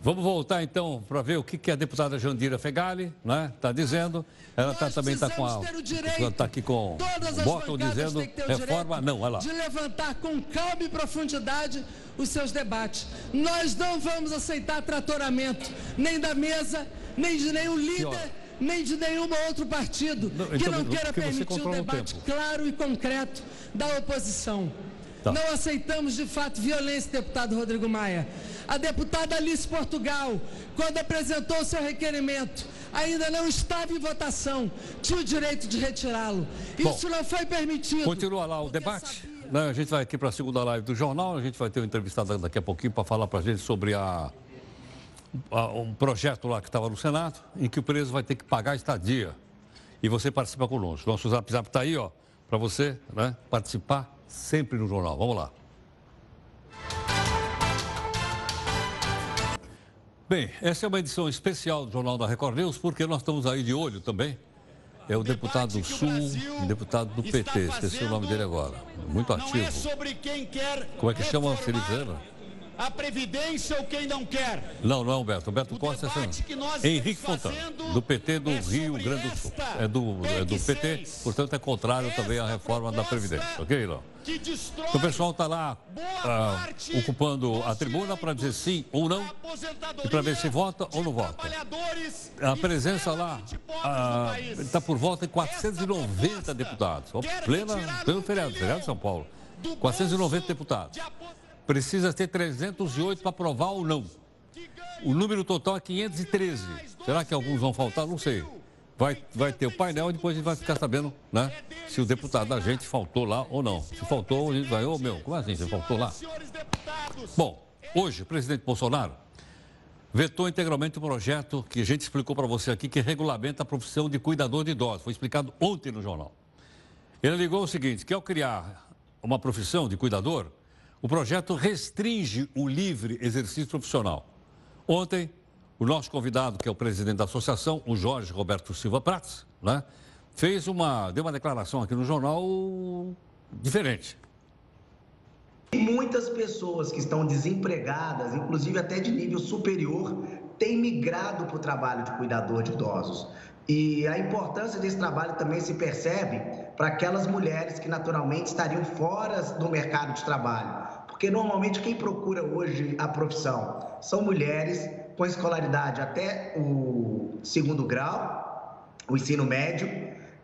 Vamos voltar então para ver o que, que a deputada Jandira Fegali está dizendo. Ela tá, também está com a. precisamos ter o direito, Está aqui com Todas o bancadas dizendo têm que ter o reforma. direito Não, olha lá. de levantar com calma e profundidade os seus debates. Nós não vamos aceitar tratoramento, nem da mesa, nem de nenhum líder, nem de nenhum outro partido Não, que então, não queira permitir o debate claro e concreto da oposição. Tá. Não aceitamos de fato violência, deputado Rodrigo Maia. A deputada Alice Portugal, quando apresentou o seu requerimento, ainda não estava em votação, tinha o direito de retirá-lo. Isso não foi permitido. Continua lá o debate. sabia- né? A gente vai aqui para a segunda live do jornal. A gente vai ter um entrevistado daqui a pouquinho para falar para a gente sobre a- um projeto lá que estava no Senado, em que o preso vai ter que pagar a estadia. E você participa conosco. Nosso zap zap está aí, ó, para você né, participar sempre no jornal. Vamos lá. Bem, essa é uma edição especial do Jornal da Record News, porque nós estamos aí de olho também. É o deputado do Sul, deputado do PT, esqueci o nome dele agora. Muito é ativo. Como é que chama, Felipe Zena? A Previdência ou quem não quer. Não, não é Humberto. Humberto O Costa é nós Henrique Fontana, do PT do é Rio Grande do Sul. É do, é do PT, 6. portanto é contrário também à reforma da Previdência, ok, Ilão? Então, o pessoal está lá ah, ocupando a tribuna para dizer sim ou não. e pra ver se vota ou não vota. A presença lá está por volta de 490 Esta deputados. Plena, pleno feriado, feriado de São Paulo. do 490 bolso deputados. Precisa ter 308 para aprovar ou não. O número total é 513. Será que alguns vão faltar? Não sei. Vai, vai ter o painel e depois a gente vai ficar sabendo, né? Se o deputado da gente faltou lá ou não. Se faltou, a gente vai, ô meu, como assim? Você faltou lá? Bom, hoje o presidente Bolsonaro vetou integralmente o projeto que a gente explicou para você aqui, que regulamenta a profissão de cuidador de idosos. Foi explicado ontem no jornal. Ele alegou o seguinte, que ao criar uma profissão de cuidador, o projeto restringe o livre exercício profissional. Ontem, o nosso convidado, que é o presidente da associação, o Jorge Roberto Silva Prats, né, fez uma, deu uma declaração aqui no jornal diferente. Muitas pessoas que estão desempregadas, inclusive até de nível superior, têm migrado para o trabalho de cuidador de idosos. E a importância desse trabalho também se percebe para aquelas mulheres que naturalmente estariam fora do mercado de trabalho. Porque normalmente quem procura hoje a profissão são mulheres com escolaridade até o segundo grau, o ensino médio.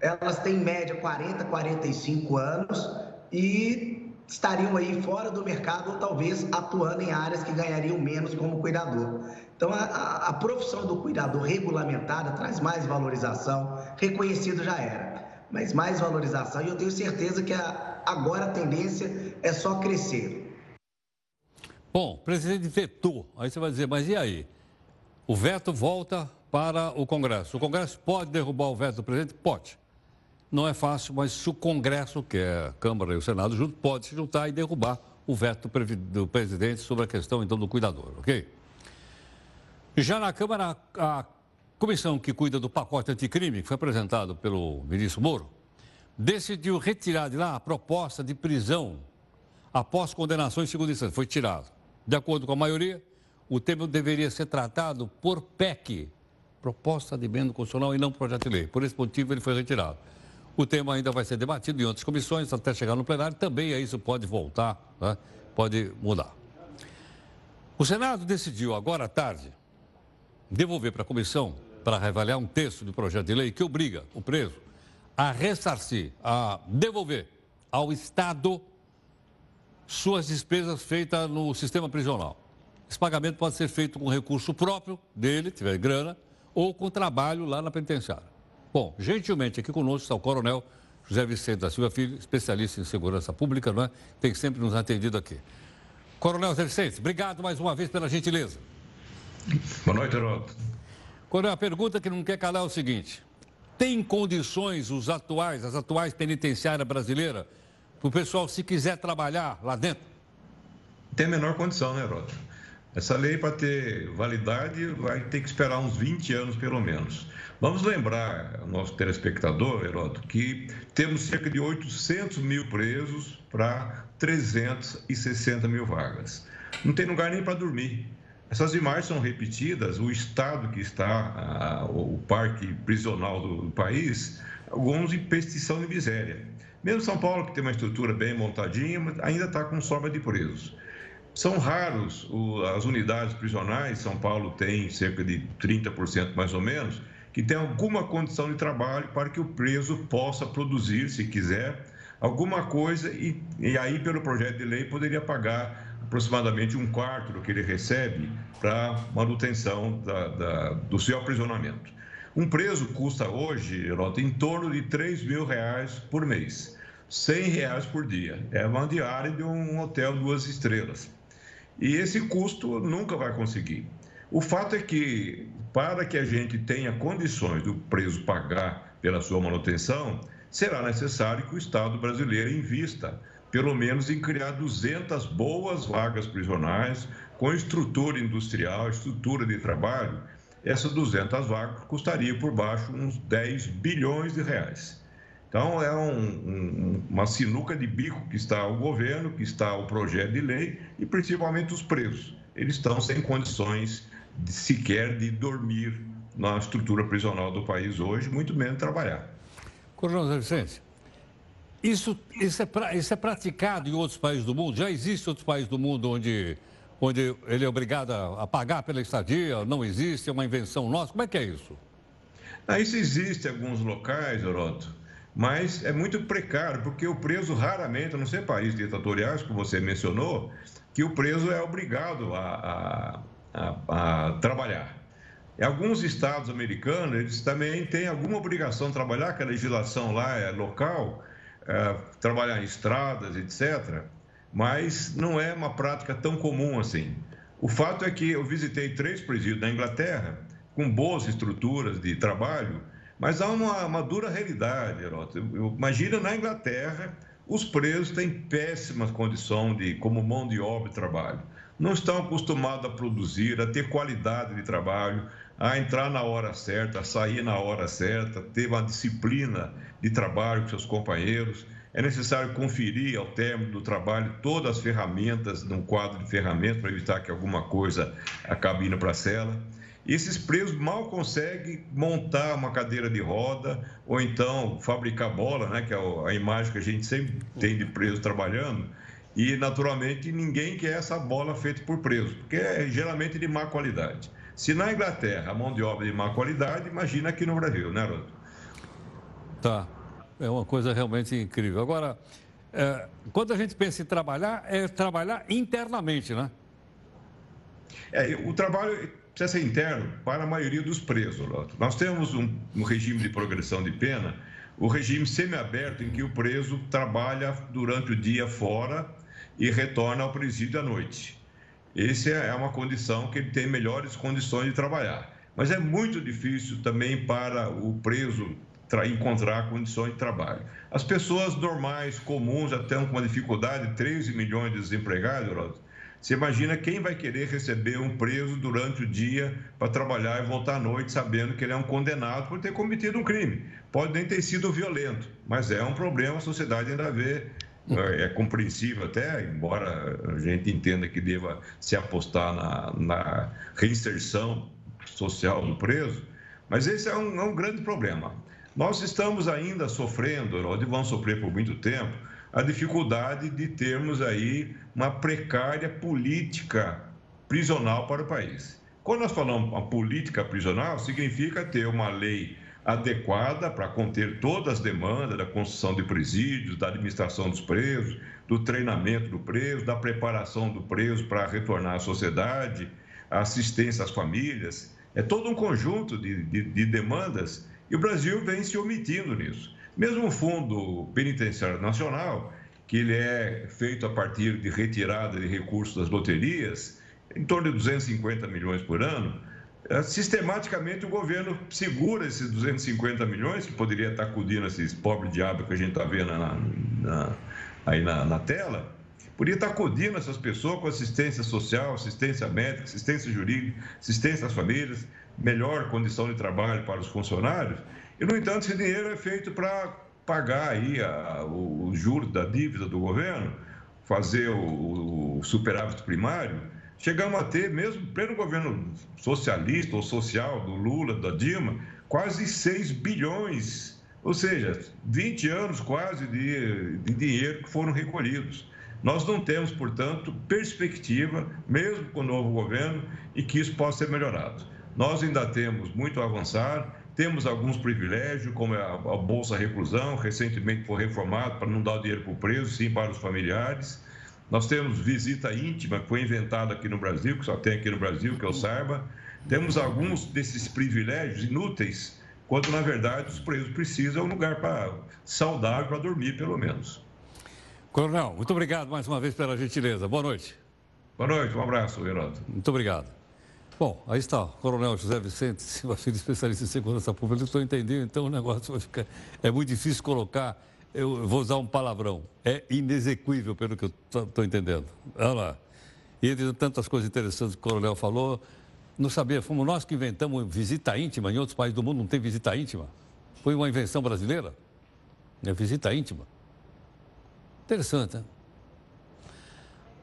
Elas têm em média 40, 45 anos e estariam aí fora do mercado ou talvez atuando em áreas que ganhariam menos como cuidador. Então, a, a, profissão do cuidador regulamentada traz mais valorização, reconhecido já era, mas mais valorização e eu tenho certeza que a, agora a tendência é só crescer. Bom, o presidente vetou. Aí você vai dizer, mas e aí? O veto volta para o Congresso. O Congresso pode derrubar o veto do presidente? Pode. Não é fácil, mas se o Congresso, que é a Câmara e o Senado junto, pode se juntar e derrubar o veto do presidente sobre a questão, então, do cuidador, ok? Já na Câmara, a comissão que cuida do pacote anticrime, que foi apresentado pelo ministro Moro, decidiu retirar de lá a proposta de prisão após condenação em segunda instância. Foi tirado. De acordo com a maioria, o tema deveria ser tratado por PEC, proposta de emenda constitucional e não projeto de lei. Por esse motivo, ele foi retirado. O tema ainda vai ser debatido em outras comissões até chegar no plenário. Também isso pode voltar, né? pode mudar. O Senado decidiu agora à tarde devolver para a comissão para reavaliar um texto do projeto de lei que obriga o preso a ressarcir, a devolver ao Estado suas despesas feitas no sistema prisional. Esse pagamento pode ser feito com recurso próprio dele, tiver grana, ou com trabalho lá na penitenciária. Bom, gentilmente aqui conosco está o coronel José Vicente da Silva Filho, especialista em segurança pública, não é? Tem sempre nos atendido aqui. Coronel José Vicente, obrigado mais uma vez pela gentileza. Boa noite, Heroto. Coronel, a pergunta que não quer calar é o seguinte: tem condições os atuais, as atuais penitenciárias brasileiras, para o pessoal, se quiser trabalhar lá dentro? Tem a menor condição, né, Heroto? Essa lei, para ter validade, vai ter que esperar uns 20 anos pelo menos. Vamos lembrar, nosso telespectador, Heroto, que temos cerca de 800 mil presos para 360 mil vagas. Não tem lugar nem para dormir. Essas imagens são repetidas, o estado que está, o parque prisional do país, alguns em pestição de miséria. Mesmo São Paulo, que tem uma estrutura bem montadinha, ainda está com sobra de presos. São raros as unidades prisionais, São Paulo tem cerca de 30% mais ou menos, que tem alguma condição de trabalho para que o preso possa produzir, se quiser, alguma coisa e, e aí, pelo projeto de lei, poderia pagar aproximadamente um quarto do que ele recebe para manutenção da, da, do seu aprisionamento. Um preso custa hoje, Geraldo, em torno de 3 mil reais por mês, 100 reais por dia. É uma diária de um hotel duas estrelas. E esse custo nunca vai conseguir. O fato é que, para que a gente tenha condições do preso pagar pela sua manutenção, será necessário que o Estado brasileiro invista, pelo menos em criar 200 boas vagas prisionais, com estrutura industrial, estrutura de trabalho. Essas 200 vagas custariam por baixo uns 10 bilhões de reais. Então, é um, um, uma sinuca de bico que está o governo, que está o projeto de lei e principalmente os presos. Eles estão sem condições de, sequer de dormir na estrutura prisional do país hoje, muito menos trabalhar. Coronel Zé Vicente, isso, isso, é isso é praticado em outros países do mundo? Já existe outros países do mundo onde, onde ele é obrigado a, pagar pela estadia? Não existe? É uma invenção nossa? Como é que é isso? Ah, isso existe em alguns locais, Oroto mas é muito precário, porque o preso raramente, a não ser países ditatoriais, como você mencionou, que o preso é obrigado a, a, a, a trabalhar. Em alguns estados americanos, eles também têm alguma obrigação de trabalhar, que a legislação lá é local, é, trabalhar em estradas, etc. Mas não é uma prática tão comum assim. O fato é que eu visitei três presídios na Inglaterra, com boas estruturas de trabalho, mas há uma, uma dura realidade, Heroto. Imagina na Inglaterra, os presos têm péssimas condições de, como mão de obra e trabalho. Não estão acostumados a produzir, a ter qualidade de trabalho, a entrar na hora certa, a sair na hora certa, ter uma disciplina de trabalho com seus companheiros. É necessário conferir ao término do trabalho todas as ferramentas, num quadro de ferramentas, para evitar que alguma coisa acabe indo para a cela. Esses presos mal conseguem montar uma cadeira de roda ou então fabricar bola, né, que é a imagem que a gente sempre tem de preso trabalhando. E, naturalmente, ninguém quer essa bola feita por preso, porque é geralmente de má qualidade. Se na Inglaterra a mão de obra é de má qualidade, imagina aqui no Brasil, né, Rodo? Tá. É uma coisa realmente incrível. Agora, é, quando a gente pensa em trabalhar, é trabalhar internamente, né? É, o trabalho precisa ser interno para a maioria dos presos. Nós temos um, um regime de progressão de pena, o regime semiaberto, em que o preso trabalha durante o dia fora e retorna ao presídio à noite. Essa é uma condição que ele tem melhores condições de trabalhar. Mas é muito difícil também para o preso encontrar condições de trabalho. As pessoas normais, comuns, já estão com uma dificuldade, 13 milhões de desempregados, você imagina quem vai querer receber um preso durante o dia para trabalhar e voltar à noite sabendo que ele é um condenado por ter cometido um crime. Pode nem ter sido violento, mas é um problema, a sociedade ainda vê. É, é compreensível até, embora a gente entenda que deva se apostar na, na reinserção social do preso, mas esse é um, é um grande problema. Nós estamos ainda sofrendo, ou vamos sofrer por muito tempo, a dificuldade de termos aí uma precária política prisional para o país. Quando nós falamos uma política prisional, significa ter uma lei adequada para conter todas as demandas da construção de presídios, da administração dos presos, do treinamento do preso, da preparação do preso para retornar à sociedade, assistência às famílias. É todo um conjunto de, de, de demandas e o Brasil vem se omitindo nisso. Mesmo o Fundo Penitenciário Nacional, que ele é feito a partir de retirada de recursos das loterias, em torno de 250 milhões por ano, é, sistematicamente o governo segura esses 250 milhões, que poderia estar acudindo esses pobres diabos que a gente está vendo na, na, aí na, na tela, podia estar acudindo essas pessoas com assistência social, assistência médica, assistência jurídica, assistência às famílias, melhor condição de trabalho para os funcionários. E, no entanto, esse dinheiro é feito para pagar aí a, o, o juros da dívida do governo, fazer o, o superávit primário. Chegamos a ter, mesmo pleno governo socialista ou social do Lula, da Dilma, quase 6 bilhões, ou seja, 20 anos quase de, de dinheiro que foram recolhidos. Nós não temos, portanto, perspectiva, mesmo com o novo governo, e que isso possa ser melhorado. Nós ainda temos muito a avançar, temos alguns privilégios, como a, a Bolsa Reclusão, recentemente foi reformado para não dar o dinheiro para o preso, sim para os familiares. Nós temos visita íntima, que foi inventada aqui no Brasil, que só tem aqui no Brasil, que eu saiba. Temos alguns desses privilégios inúteis, quando na verdade os presos precisam de um lugar para, saudável para dormir, pelo menos. Coronel, muito obrigado mais uma vez pela gentileza. Boa noite. Boa noite, um abraço, Geraldo. Muito obrigado. Bom, aí está, Coronel José Vicente Filho, especialista em segurança pública. Estou entendendo, então o negócio vai ficar. É muito difícil colocar. Eu vou usar um palavrão. É inexequível, pelo que eu estou entendendo. Olha lá. E entre tantas coisas interessantes que o Coronel falou, não sabia, fomos nós que inventamos visita íntima. Em outros países do mundo não tem visita íntima. Foi uma invenção brasileira. É visita íntima. Interessante, né?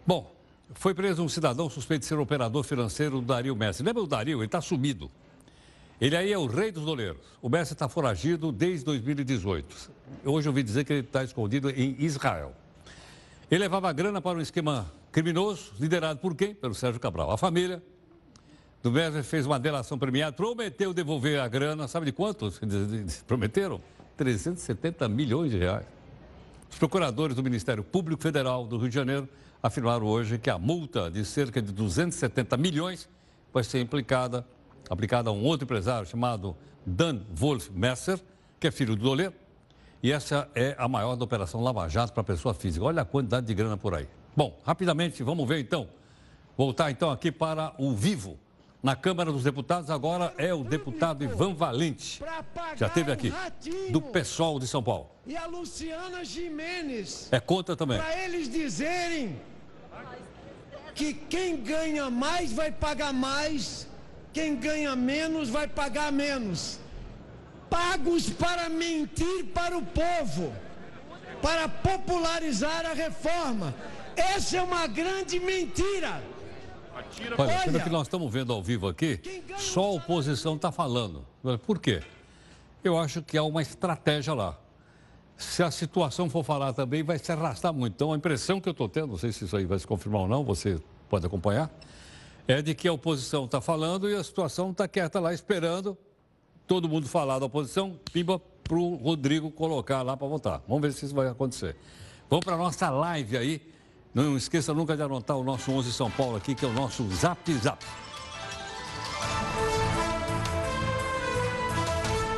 Bom, foi preso um cidadão suspeito de ser operador financeiro do Dario Messi. Lembra o Dario? Ele está sumido. Ele aí é o rei dos doleiros. O Messi está foragido desde 2018. Hoje eu ouvi dizer que ele está escondido em Israel. Ele levava grana para um esquema criminoso, liderado por quem? Pelo Sérgio Cabral. A família do Messi fez uma delação premiada, prometeu devolver a grana, sabe de quantos? Prometeram? 370 milhões de reais. Os procuradores do Ministério Público Federal do Rio de Janeiro afirmaram hoje que a multa de cerca de 270 milhões vai ser implicada, aplicada a um outro empresário chamado Dan Wolf Messer, que é filho do doleiro. E essa é a maior da operação Lava Jato para pessoa física. Olha a quantidade de grana por aí. Bom, rapidamente, vamos ver então. Voltar então aqui para o vivo. Na Câmara dos Deputados, agora é o deputado Ivan Valente. Já esteve aqui, do PSOL de São Paulo. E a Luciana Jimenez. É contra também. Para eles dizerem que quem ganha mais vai pagar mais, quem ganha menos vai pagar menos. Pagos para mentir para o povo, para popularizar a reforma. Essa é uma grande mentira. Olha, pelo que nós estamos vendo ao vivo aqui, só a oposição está falando. Por quê? Eu acho que há uma estratégia lá. Se a situação for falar também, vai se arrastar muito. Então, a impressão que eu estou tendo, não sei se isso aí vai se confirmar ou não, você pode acompanhar, é de que a oposição está falando e a situação está quieta lá, esperando todo mundo falar da oposição, pimba para o Rodrigo colocar lá para votar. Vamos ver se isso vai acontecer. Vamos para a nossa live aí. Não esqueça nunca de anotar o nosso 11 São Paulo aqui, que é o nosso Zap Zap.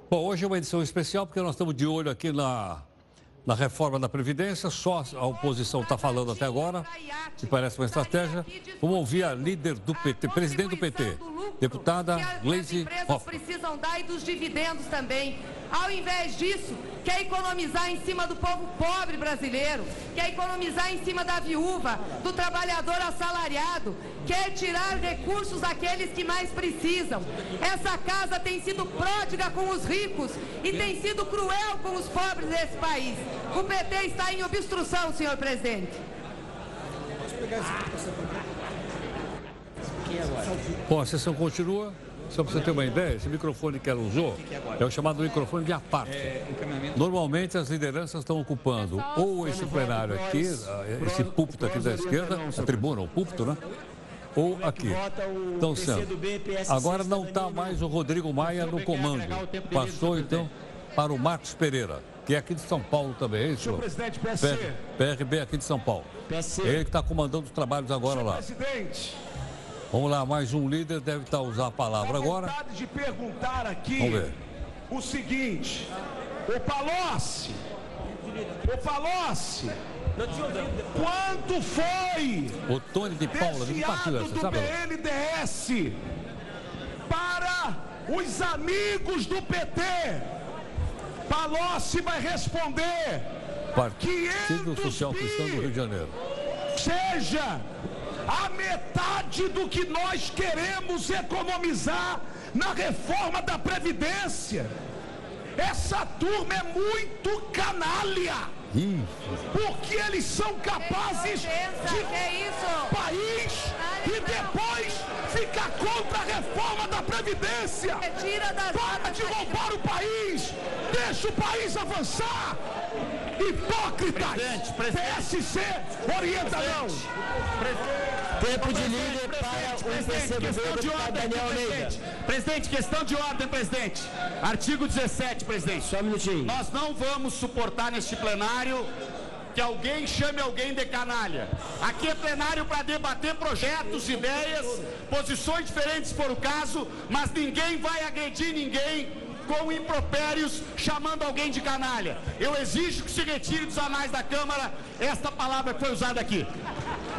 Bom, hoje é uma edição especial porque nós estamos de olho aqui na, na reforma da Previdência. Só a oposição está falando até agora, que parece uma estratégia. Vamos ouvir a líder do PT, presidente do PT, deputada Gleisi Hoffmann. precisam dar e dos dividendos também. Ao invés disso, quer economizar em cima do povo pobre brasileiro, quer economizar em cima da viúva, do trabalhador assalariado, quer tirar recursos daqueles que mais precisam. Essa casa tem sido pródiga com os ricos e tem sido cruel com os pobres desse país. O PT está em obstrução, senhor presidente. Bom, a sessão continua. Só para você ter uma ideia, esse microfone que ela usou é o chamado microfone de aparte. Normalmente as lideranças estão ocupando ou esse plenário aqui, esse púlpito aqui da esquerda, a tribuna, o púlpito, né? Ou aqui. Então, sendo. Agora não está mais o Rodrigo Maia no comando. Passou então para o Marcos Pereira, que é aqui de São Paulo também, é isso? Senhor presidente, PSC. PRB aqui de São Paulo. PSC. Ele que está comandando os trabalhos agora lá. Presidente, Vamos lá, mais um líder deve estar usando a palavra agora. vontade de perguntar aqui Vamos ver. o seguinte. O Palocci, o Palocci, quanto foi O Tony de Paula, do sabe? BNDES para os amigos do PT? Palocci vai responder. Partido Social Cristão do Rio de Janeiro. seja a metade do que nós queremos economizar na reforma da Previdência. Essa turma é muito canalha. Porque eles são capazes de país e depois ficar contra a reforma da Previdência. Para de roubar o país. Deixa o país avançar. Hipócritas. PSC orienta não. Tempo de líder para o percebedor deputado Daniel Almeida. Presidente, questão de ordem, presidente. Artigo 17, presidente. Só um minutinho. Nós não vamos suportar neste plenário que alguém chame alguém de canalha. Aqui é plenário para debater projetos, ideias, posições diferentes for o caso, mas ninguém vai agredir ninguém com impropérios chamando alguém de canalha. Eu exijo que se retire dos anais da Câmara esta palavra que foi usada aqui.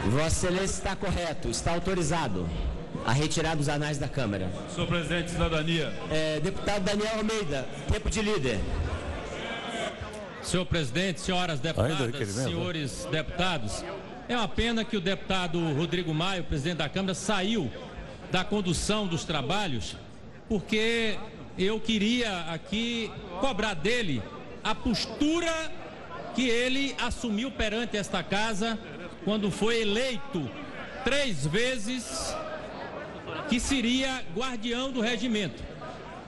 Vossa Excelência está correto, está autorizado a retirar dos anais da Câmara. Senhor presidente, cidadania. É, deputado Daniel Almeida, tempo de líder. Senhor presidente, senhoras deputadas, senhores deputados, é uma pena que o deputado Rodrigo Maio, presidente da Câmara, saiu da condução dos trabalhos, porque eu queria aqui cobrar dele a postura que ele assumiu perante esta casa quando foi eleito três vezes que seria guardião do regimento.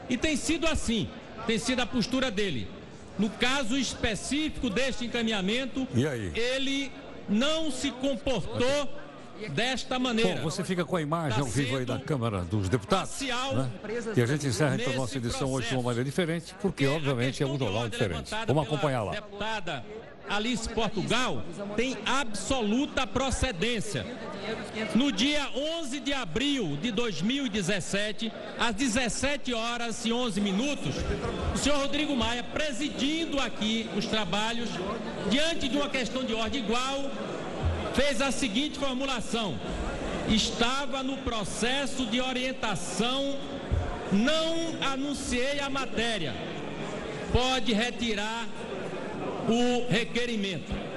E tem sido assim, tem sido a postura dele. No caso específico deste encaminhamento, ele não se comportou desta maneira. Bom, você fica com a imagem ao vivo aí da Câmara dos Deputados. Né? E a gente encerra então a nossa edição hoje de uma maneira diferente, porque obviamente é um jornal diferente. Vamos acompanhar lá. Deputada Alice Portugal tem absoluta procedência. No dia 11 de abril de 2017, às 17 horas e 11 minutos, o senhor Rodrigo Maia, presidindo aqui os trabalhos, diante de uma questão de ordem igual, fez a seguinte formulação: estava no processo de orientação, não anunciei a matéria. Pode retirar o requerimento.